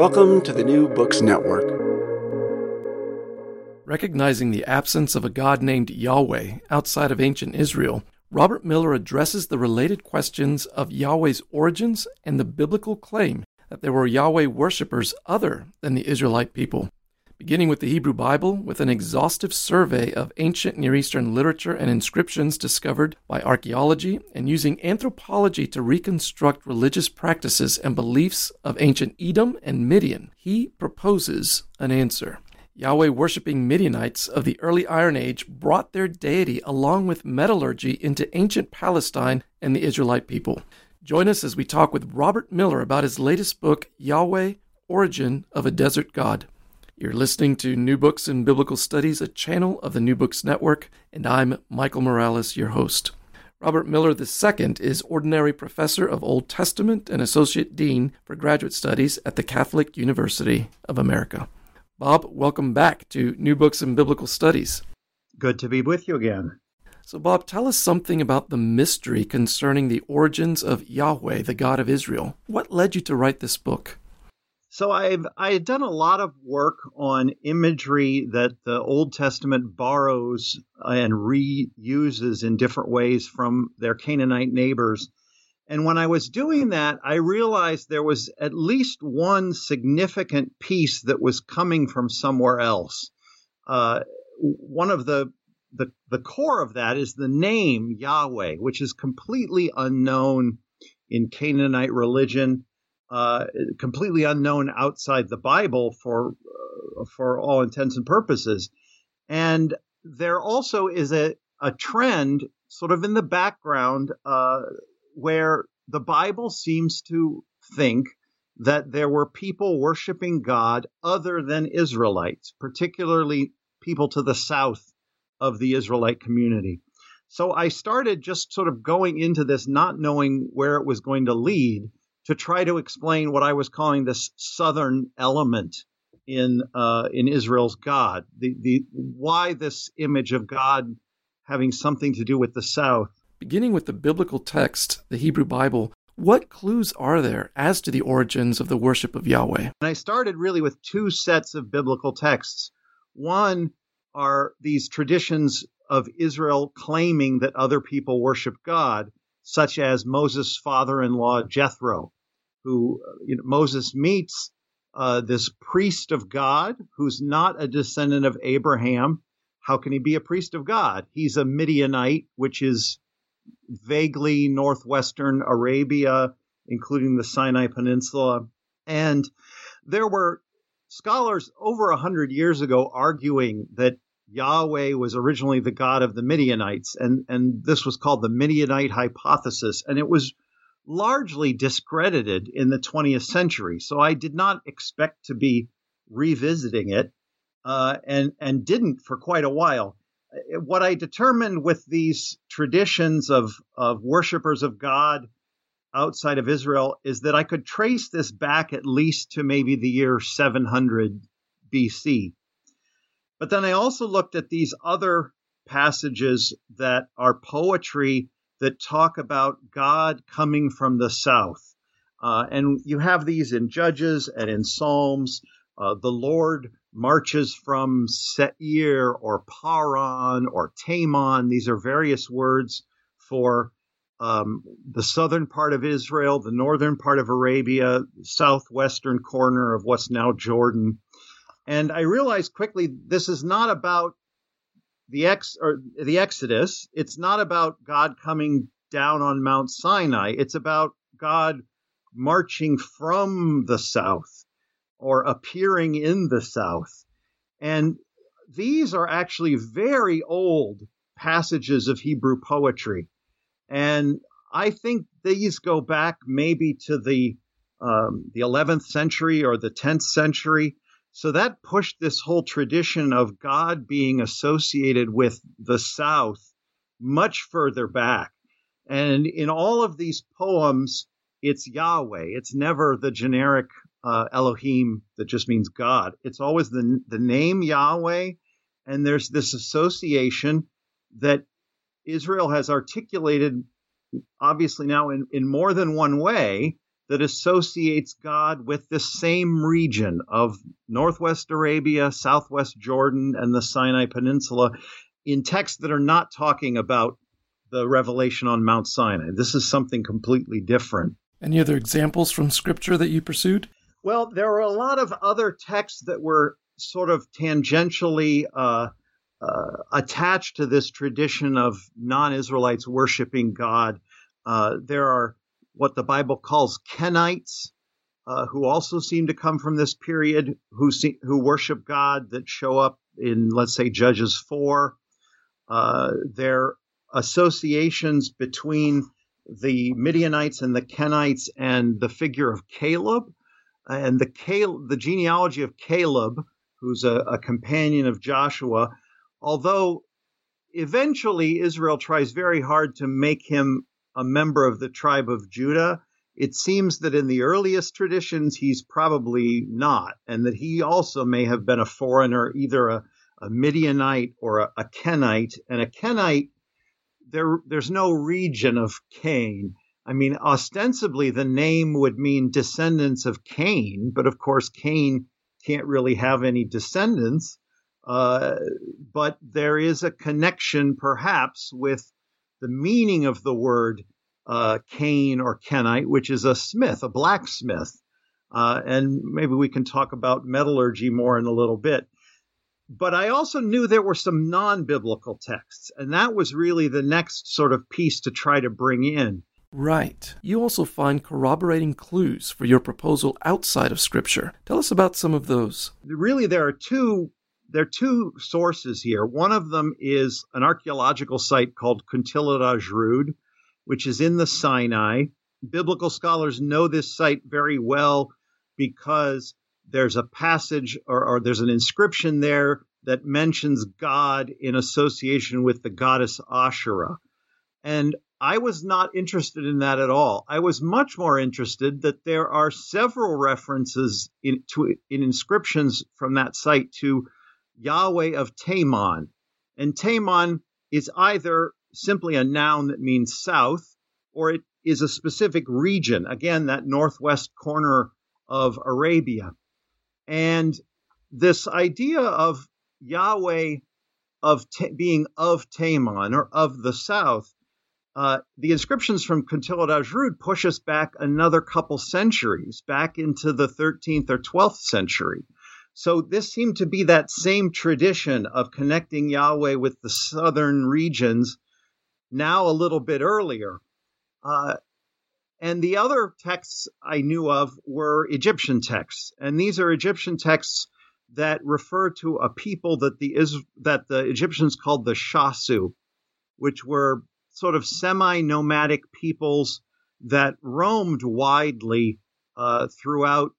Welcome to the New Books Network. Recognizing the absence of a god named Yahweh outside of ancient Israel, Robert Miller addresses the related questions of Yahweh's origins and the biblical claim that there were Yahweh worshippers other than the Israelite people. Beginning with the Hebrew Bible, with an exhaustive survey of ancient Near Eastern literature and inscriptions discovered by archaeology, and using anthropology to reconstruct religious practices and beliefs of ancient Edom and Midian, he proposes an answer. Yahweh worshipping Midianites of the early Iron Age brought their deity along with metallurgy into ancient Palestine and the Israelite people. Join us as we talk with Robert Miller about his latest book, Yahweh Origin of a Desert God. You're listening to New Books in Biblical Studies, a channel of the New Books Network, and I'm Michael Morales, your host. Robert Miller II is Ordinary Professor of Old Testament and Associate Dean for Graduate Studies at the Catholic University of America. Bob, welcome back to New Books in Biblical Studies. Good to be with you again. So, Bob, tell us something about the mystery concerning the origins of Yahweh, the God of Israel. What led you to write this book? So I've I had done a lot of work on imagery that the Old Testament borrows and reuses in different ways from their Canaanite neighbors. And when I was doing that, I realized there was at least one significant piece that was coming from somewhere else. Uh, one of the, the the core of that is the name Yahweh, which is completely unknown in Canaanite religion uh, completely unknown outside the Bible for uh, for all intents and purposes. And there also is a, a trend sort of in the background uh, where the Bible seems to think that there were people worshiping God other than Israelites, particularly people to the south of the Israelite community. So I started just sort of going into this, not knowing where it was going to lead to try to explain what I was calling this southern element in uh, in Israel's God. The the why this image of God having something to do with the south. Beginning with the biblical text, the Hebrew Bible, what clues are there as to the origins of the worship of Yahweh? And I started really with two sets of biblical texts. One are these traditions of Israel claiming that other people worship God, such as Moses' father in law, Jethro, who you know, Moses meets uh, this priest of God who's not a descendant of Abraham. How can he be a priest of God? He's a Midianite, which is vaguely northwestern Arabia, including the Sinai Peninsula. And there were scholars over a hundred years ago arguing that Yahweh was originally the God of the Midianites, and, and this was called the Midianite hypothesis. And it was largely discredited in the 20th century. So I did not expect to be revisiting it, uh, and and didn't for quite a while. Uh, what I determined with these traditions of of worshipers of God outside of Israel is that I could trace this back at least to maybe the year 700 BC. But then I also looked at these other passages that are poetry that talk about God coming from the south. Uh, and you have these in Judges and in Psalms. Uh, the Lord marches from Seir or Paran or Teman. These are various words for um, the southern part of Israel, the northern part of Arabia, southwestern corner of what's now Jordan. And I realized quickly this is not about the ex or the Exodus, it's not about God coming down on Mount Sinai. It's about God marching from the south or appearing in the south. And these are actually very old passages of Hebrew poetry. And I think these go back maybe to the um, the 11th century or the 10th century. So that pushed this whole tradition of God being associated with the South much further back. And in all of these poems, it's Yahweh. It's never the generic uh, Elohim that just means God. It's always the, the name Yahweh. And there's this association that Israel has articulated, obviously now in, in more than one way, that associates God with the same region of northwest Arabia, southwest Jordan, and the Sinai Peninsula in texts that are not talking about the revelation on Mount Sinai. This is something completely different. Any other examples from Scripture that you pursued? Well, there are a lot of other texts that were sort of tangentially uh, uh, attached to this tradition of non Israelites worshiping God. Uh, there are what the Bible calls Kenites, uh, who also seem to come from this period, who see, who worship God that show up in, let's say, Judges 4. Uh, their associations between the Midianites and the Kenites and the figure of Caleb and the Caleb, the genealogy of Caleb, who's a, a companion of Joshua, although eventually Israel tries very hard to make him a member of the tribe of Judah, it seems that in the earliest traditions he's probably not, and that he also may have been a foreigner, either a, a Midianite or a, a Kenite. And a Kenite, there, there's no region of Cain. I mean, ostensibly the name would mean descendants of Cain, but of course, Cain can't really have any descendants. Uh, but there is a connection, perhaps, with the meaning of the word uh, Cain or Kenite, which is a smith, a blacksmith. Uh, and maybe we can talk about metallurgy more in a little bit. But I also knew there were some non biblical texts, and that was really the next sort of piece to try to bring in. Right. You also find corroborating clues for your proposal outside of Scripture. Tell us about some of those. Really, there are two there are two sources here. One of them is an archaeological site called Kuntillet Ajrud, which is in the Sinai. Biblical scholars know this site very well because there's a passage or, or there's an inscription there that mentions God in association with the goddess Asherah. And I was not interested in that at all. I was much more interested that there are several references in, to, in inscriptions from that site to Yahweh of Teman. And Teman is either simply a noun that means south, or it is a specific region, again, that northwest corner of Arabia. And this idea of Yahweh of being of Teman or of the south, uh, the inscriptions from Kuntillet Ajrud push us back another couple centuries, back into the 13th or 12th century. So this seemed to be that same tradition of connecting Yahweh with the southern regions, now a little bit earlier. Uh, and the other texts I knew of were Egyptian texts, and these are Egyptian texts that refer to a people that the that the Egyptians called the Shasu, which were sort of semi-nomadic peoples that roamed widely uh, throughout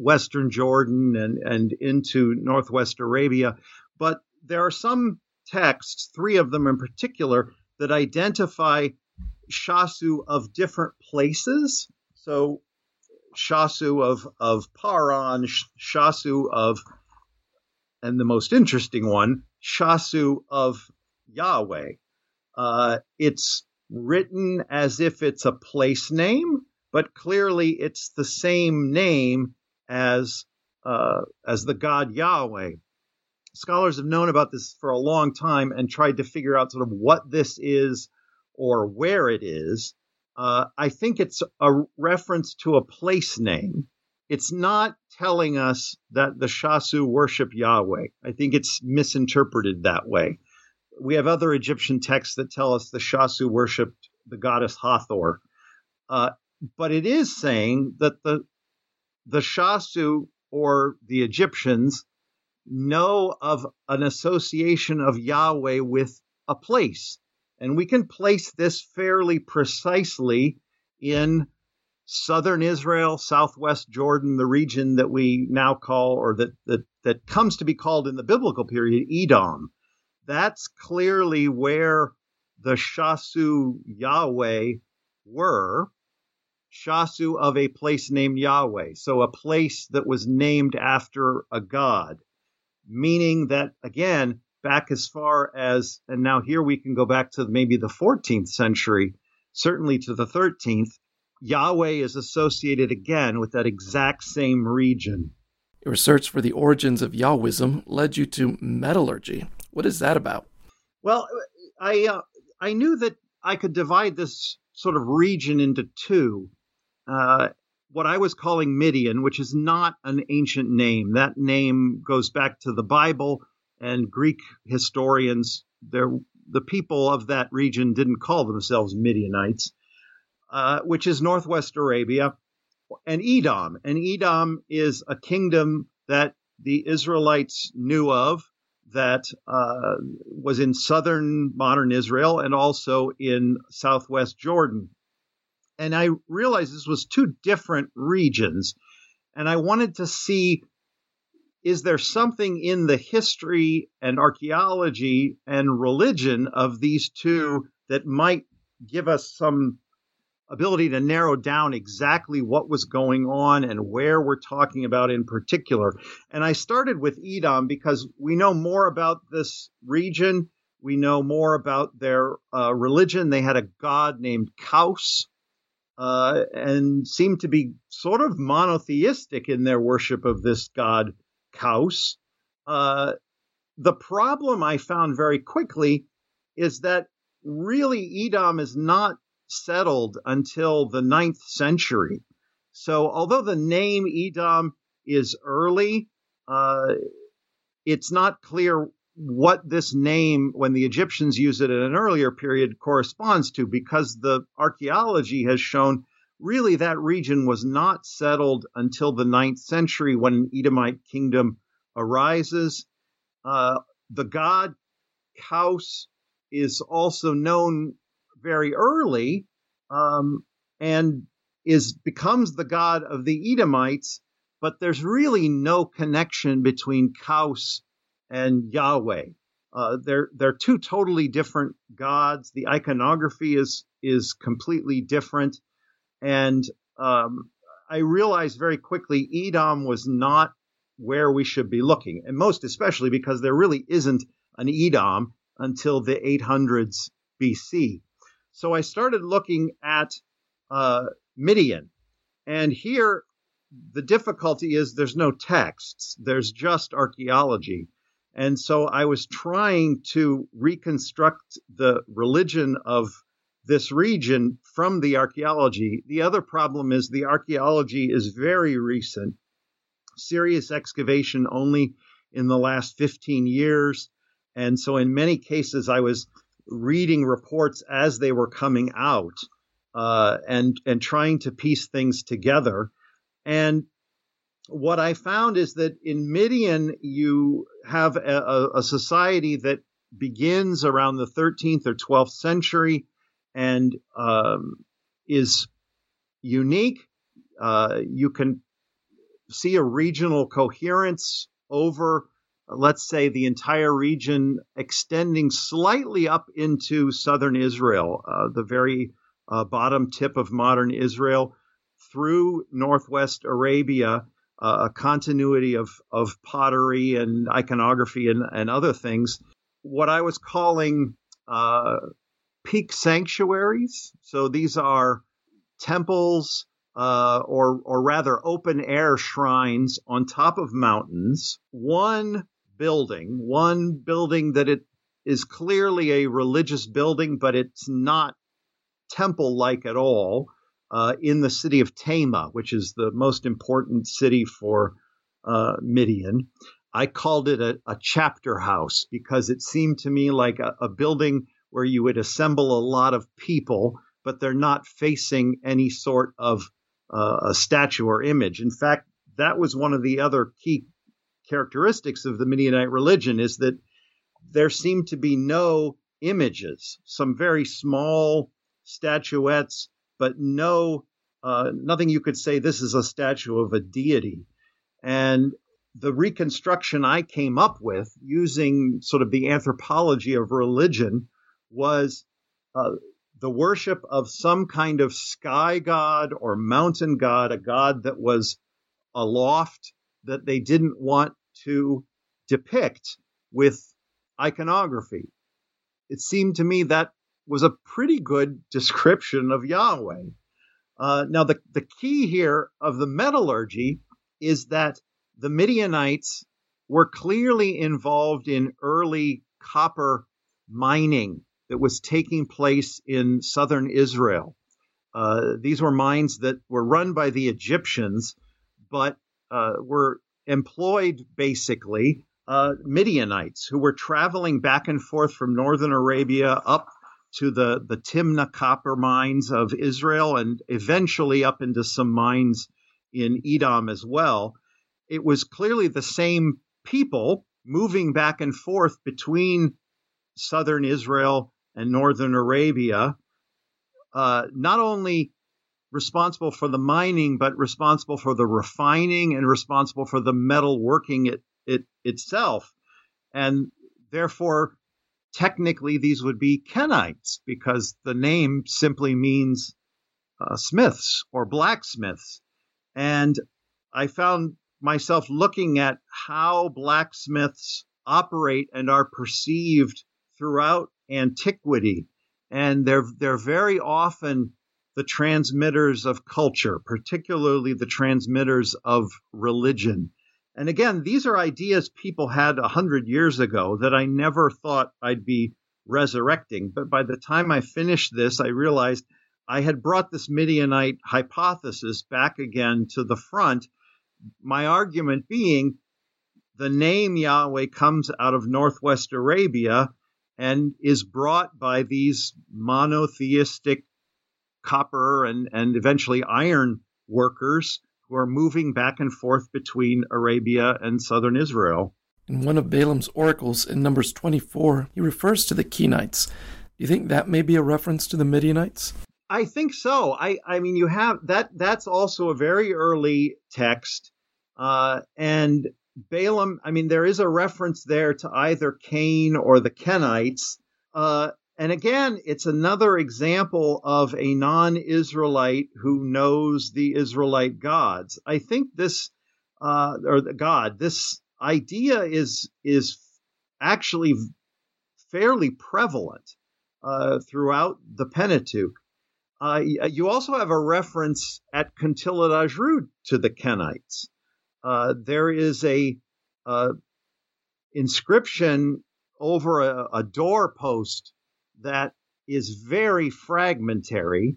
western Jordan and, and into northwest Arabia. But there are some texts, three of them in particular, that identify Shasu of different places. So Shasu of, of Paran, Shasu of, and the most interesting one, Shasu of Yahweh. Uh, it's written as if it's a place name, but clearly it's the same name as uh, as the God Yahweh. Scholars have known about this for a long time and tried to figure out sort of what this is or where it is. Uh, I think it's a reference to a place name. It's not telling us that the Shasu worship Yahweh. I think it's misinterpreted that way. We have other Egyptian texts that tell us the Shasu worshipped the goddess Hathor. Uh, but it is saying that the the Shasu or the Egyptians know of an association of Yahweh with a place. And we can place this fairly precisely in southern Israel, southwest Jordan, the region that we now call, or that, that, that comes to be called in the biblical period, Edom. That's clearly where the Shasu Yahweh were. Shasu of a place named Yahweh. So a place that was named after a god, meaning that, again, back as far as, and now here we can go back to maybe the 14th century, certainly to the 13th, Yahweh is associated again with that exact same region. Your search for the origins of Yahwism led you to metallurgy. What is that about? Well, I uh, I knew that I could divide this sort of region into two. Uh, what I was calling Midian, which is not an ancient name. That name goes back to the Bible and Greek historians. the people of that region didn't call themselves Midianites, uh, which is northwest Arabia and Edom. And Edom is a kingdom that the Israelites knew of that uh, was in southern modern Israel and also in southwest Jordan. And I realized this was two different regions. And I wanted to see is there something in the history and archaeology and religion of these two that might give us some ability to narrow down exactly what was going on and where we're talking about in particular. And I started with Edom because we know more about this region. We know more about their uh, religion. They had a god named Kaus uh, and seem to be sort of monotheistic in their worship of this god Kaus. Uh, the problem I found very quickly is that really Edom is not settled until the ninth century. So, although the name Edom is early, uh, it's not clear what this name, when the Egyptians use it in an earlier period, corresponds to, because the archaeology has shown really that region was not settled until the ninth century when an Edomite kingdom arises. Uh, the god Kaus is also known very early um, and is becomes the god of the Edomites, but there's really no connection between Kaus and Yahweh. Uh, they're they're two totally different gods. The iconography is is completely different, and um, I realized very quickly Edom was not where we should be looking, and most especially because there really isn't an Edom until the 800s BC. So I started looking at uh, Midian. And here, the difficulty is there's no texts, there's just archaeology. And so I was trying to reconstruct the religion of this region from the archaeology. The other problem is the archaeology is very recent, serious excavation only in the last 15 years. And so in many cases, I was reading reports as they were coming out uh, and and trying to piece things together. And what I found is that in Midian you have a, a society that begins around the 13th or 12th century and um, is unique. Uh, you can see a regional coherence over let's say, the entire region extending slightly up into southern Israel, uh, the very uh, bottom tip of modern Israel, through northwest Arabia, uh, a continuity of, of pottery and iconography and, and other things. What I was calling uh, peak sanctuaries. So these are temples. Uh, or, or rather, open air shrines on top of mountains. One building, one building that it is clearly a religious building, but it's not temple like at all, uh, in the city of Tama, which is the most important city for uh, Midian. I called it a, a, chapter house because it seemed to me like a, a building where you would assemble a lot of people, but they're not facing any sort of uh, a statue or image. In fact, that was one of the other key characteristics of the Midianite religion is that there seem to be no images, some very small statuettes, but no uh, nothing you could say this is a statue of a deity. And the reconstruction I came up with using sort of the anthropology of religion was uh, the worship of some kind of sky god or mountain god, a god that was aloft that they didn't want to depict with iconography. It seemed to me that was a pretty good description of Yahweh. Uh, now, the, the key here of the metallurgy is that the Midianites were clearly involved in early copper mining that was taking place in southern Israel. Uh, these were mines that were run by the Egyptians, but uh, were employed basically uh, Midianites who were traveling back and forth from northern Arabia up to the, the Timnah copper mines of Israel and eventually up into some mines in Edom as well. It was clearly the same people moving back and forth between southern Israel and northern Arabia, uh, not only responsible for the mining, but responsible for the refining and responsible for the metal working it, it itself. And therefore, technically, these would be Kenites because the name simply means uh, smiths or blacksmiths. And I found myself looking at how blacksmiths operate and are perceived throughout antiquity. And they're, they're very often the transmitters of culture, particularly the transmitters of religion. And again, these are ideas people had a hundred years ago that I never thought I'd be resurrecting. But by the time I finished this, I realized I had brought this Midianite hypothesis back again to the front. My argument being the name Yahweh comes out of Northwest Arabia and is brought by these monotheistic copper and, and eventually iron workers who are moving back and forth between Arabia and southern Israel. In one of Balaam's oracles in Numbers 24, he refers to the Kenites. Do you think that may be a reference to the Midianites? I think so. I, I mean, you have that. That's also a very early text, uh, and Balaam. I mean, there is a reference there to either Cain or the Kenites. Uh, and again, it's another example of a non Israelite who knows the Israelite gods. I think this, uh, or the God, this idea is, is actually fairly prevalent uh, throughout the Pentateuch. Uh, you also have a reference at Kuntillet Ajrud to the Kenites. Uh, there is a uh, inscription over a, a doorpost that is very fragmentary,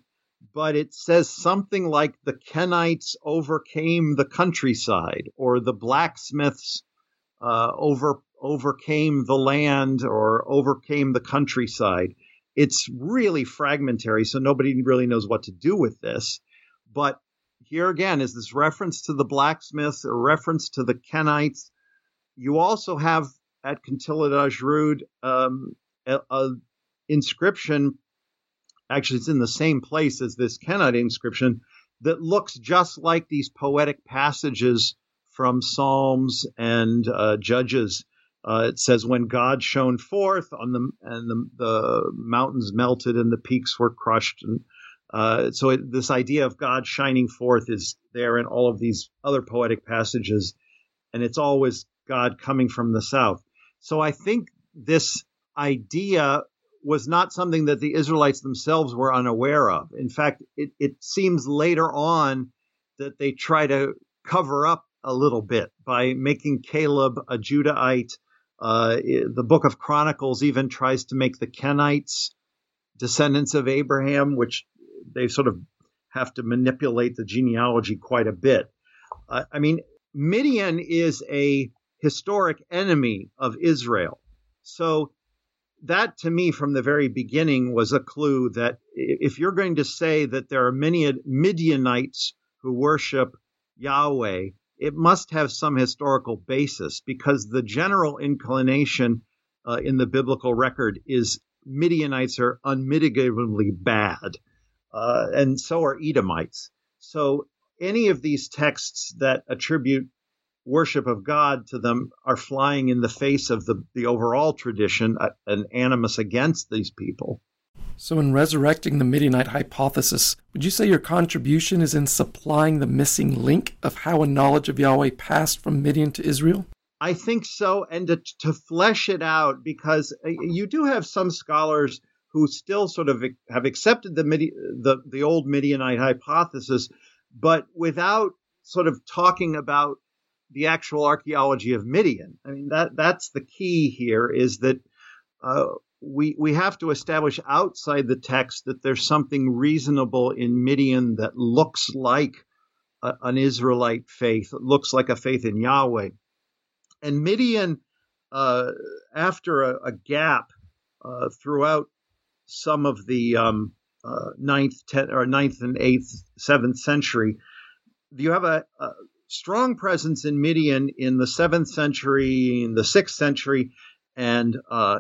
but it says something like the Kenites overcame the countryside, or the blacksmiths uh, over overcame the land, or overcame the countryside. It's really fragmentary, so nobody really knows what to do with this. But here again is this reference to the blacksmiths, a reference to the Kenites. You also have at Kuntillet Ajrud um, a, a, inscription, actually, it's in the same place as this Kenite inscription, that looks just like these poetic passages from Psalms and uh, Judges. Uh, it says, "When God shone forth on the and the, the mountains melted and the peaks were crushed." And uh, so, it, this idea of God shining forth is there in all of these other poetic passages, and it's always God coming from the south. So, I think this idea was not something that the Israelites themselves were unaware of. In fact, it, it seems later on that they try to cover up a little bit by making Caleb a Judahite. Uh, the book of Chronicles even tries to make the Kenites descendants of Abraham, which they sort of have to manipulate the genealogy quite a bit. Uh, I mean, Midian is a historic enemy of Israel. So that to me from the very beginning was a clue that if you're going to say that there are many Midianites who worship Yahweh, it must have some historical basis because the general inclination uh, in the biblical record is Midianites are unmitigatably bad, uh, and so are Edomites. So any of these texts that attribute worship of God to them are flying in the face of the, the overall tradition, uh, an animus against these people. So, in resurrecting the Midianite hypothesis, would you say your contribution is in supplying the missing link of how a knowledge of Yahweh passed from Midian to Israel? I think so, and to, to flesh it out, because uh, you do have some scholars who still sort of have accepted the the, the old Midianite hypothesis, but without sort of talking about the actual archaeology of Midian. I mean that that's the key here is that uh, we we have to establish outside the text that there's something reasonable in Midian that looks like a, an Israelite faith, looks like a faith in Yahweh, and Midian. Uh, after a, a gap uh, throughout some of the um, uh, ninth, ten, or ninth and eighth, seventh century, you have a, a strong presence in Midian in the seventh century, in the sixth century, and uh,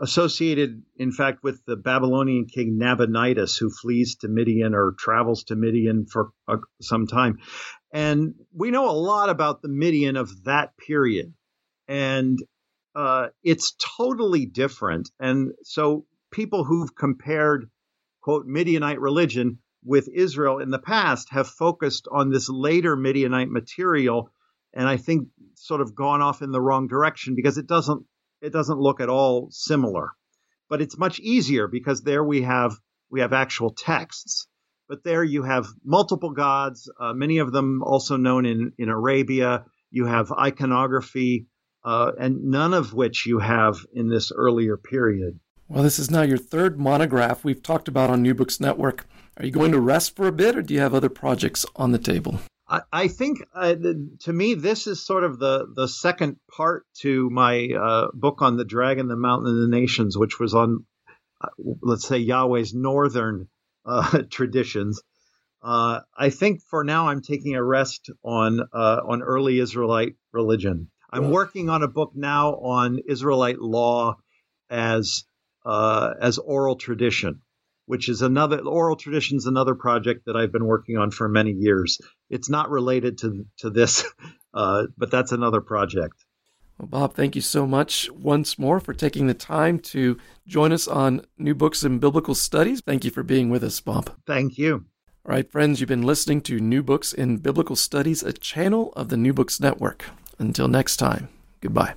associated, in fact, with the Babylonian king Nabonidus, who flees to Midian or travels to Midian for uh, some time. And we know a lot about the Midian of that period. And uh, it's totally different. And so people who've compared, quote, Midianite religion with Israel in the past have focused on this later Midianite material, and I think sort of gone off in the wrong direction because it doesn't it doesn't look at all similar. But it's much easier because there we have we have actual texts. But there you have multiple gods, uh, many of them also known in in Arabia. You have iconography, uh, and none of which you have in this earlier period. Well, this is now your third monograph we've talked about on New Books Network. Are you going to rest for a bit, or do you have other projects on the table? I, I think, uh, to me, this is sort of the the second part to my uh, book on the dragon, the mountain, and the nations, which was on, uh, let's say, Yahweh's northern uh, traditions. Uh, I think for now I'm taking a rest on uh, on early Israelite religion. I'm working on a book now on Israelite law as as oral tradition which is another oral tradition is another project that I've been working on for many years. It's not related to to this, uh, but that's another project. Well, Bob, thank you so much once more for taking the time to join us on New Books in Biblical Studies. Thank you for being with us, Bob. Thank you. All right, friends, you've been listening to New Books in Biblical Studies, a channel of the New Books Network. Until next time, goodbye.